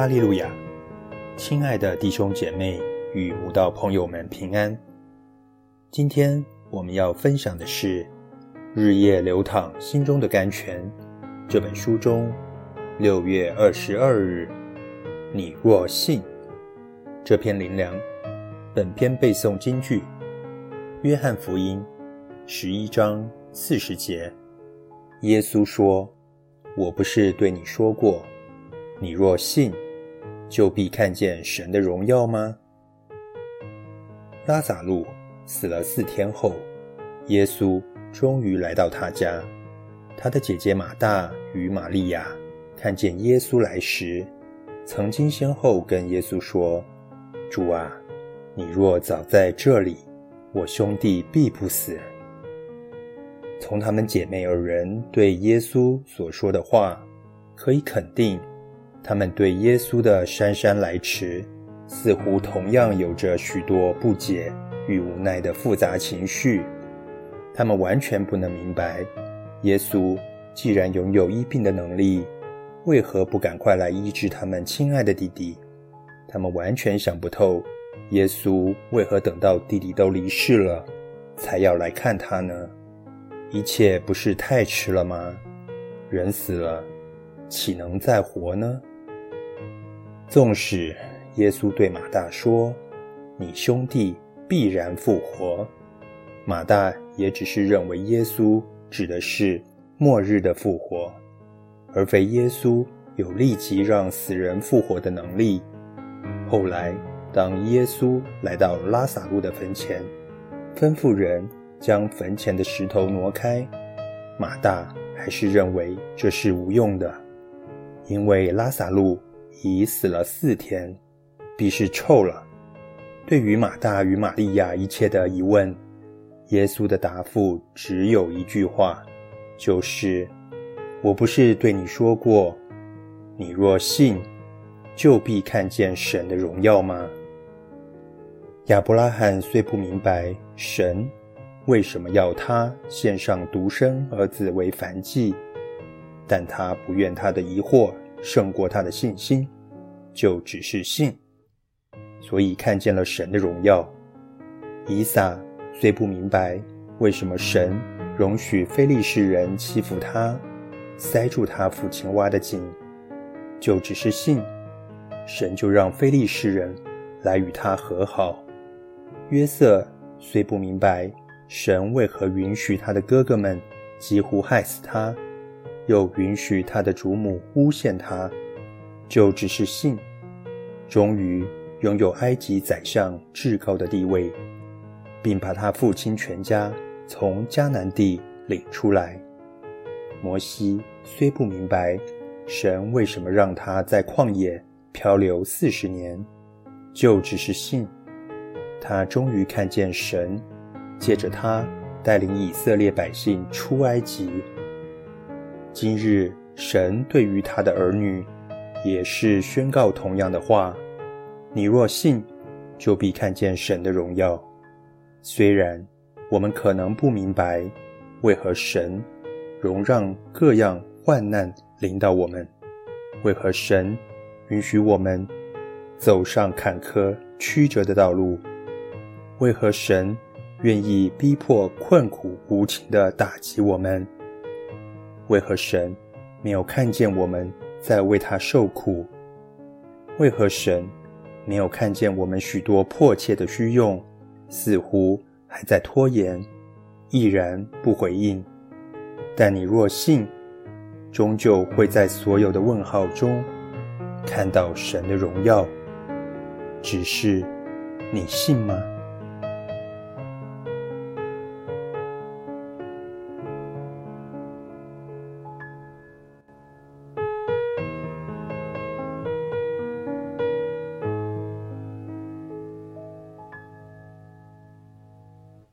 哈利路亚！亲爱的弟兄姐妹与慕道朋友们平安。今天我们要分享的是《日夜流淌心中的甘泉》这本书中六月二十二日“你若信”这篇灵粮。本篇背诵金句：约翰福音十一章四十节。耶稣说：“我不是对你说过？”你若信，就必看见神的荣耀吗？拉撒路死了四天后，耶稣终于来到他家。他的姐姐马大与玛利亚看见耶稣来时，曾经先后跟耶稣说：“主啊，你若早在这里，我兄弟必不死。”从她们姐妹二人对耶稣所说的话，可以肯定。他们对耶稣的姗姗来迟，似乎同样有着许多不解与无奈的复杂情绪。他们完全不能明白，耶稣既然拥有医病的能力，为何不赶快来医治他们亲爱的弟弟？他们完全想不透，耶稣为何等到弟弟都离世了，才要来看他呢？一切不是太迟了吗？人死了，岂能再活呢？纵使耶稣对马大说：“你兄弟必然复活。”马大也只是认为耶稣指的是末日的复活，而非耶稣有立即让死人复活的能力。后来，当耶稣来到拉萨路的坟前，吩咐人将坟前的石头挪开，马大还是认为这是无用的，因为拉萨路。已死了四天，必是臭了。对于马大与玛利亚一切的疑问，耶稣的答复只有一句话，就是：“我不是对你说过，你若信，就必看见神的荣耀吗？”亚伯拉罕虽不明白神为什么要他献上独生儿子为燔祭，但他不愿他的疑惑。胜过他的信心，就只是信，所以看见了神的荣耀。以撒虽不明白为什么神容许非利士人欺负他，塞住他父亲挖的井，就只是信，神就让非利士人来与他和好。约瑟虽不明白神为何允许他的哥哥们几乎害死他。又允许他的主母诬陷他，就只是信，终于拥有埃及宰相至高的地位，并把他父亲全家从迦南地领出来。摩西虽不明白神为什么让他在旷野漂流四十年，就只是信，他终于看见神借着他带领以色列百姓出埃及。今日神对于他的儿女，也是宣告同样的话：你若信，就必看见神的荣耀。虽然我们可能不明白为何神容让各样患难临到我们，为何神允许我们走上坎坷曲折的道路，为何神愿意逼迫困苦无情地打击我们。为何神没有看见我们在为他受苦？为何神没有看见我们许多迫切的需用，似乎还在拖延，毅然不回应？但你若信，终究会在所有的问号中看到神的荣耀。只是你信吗？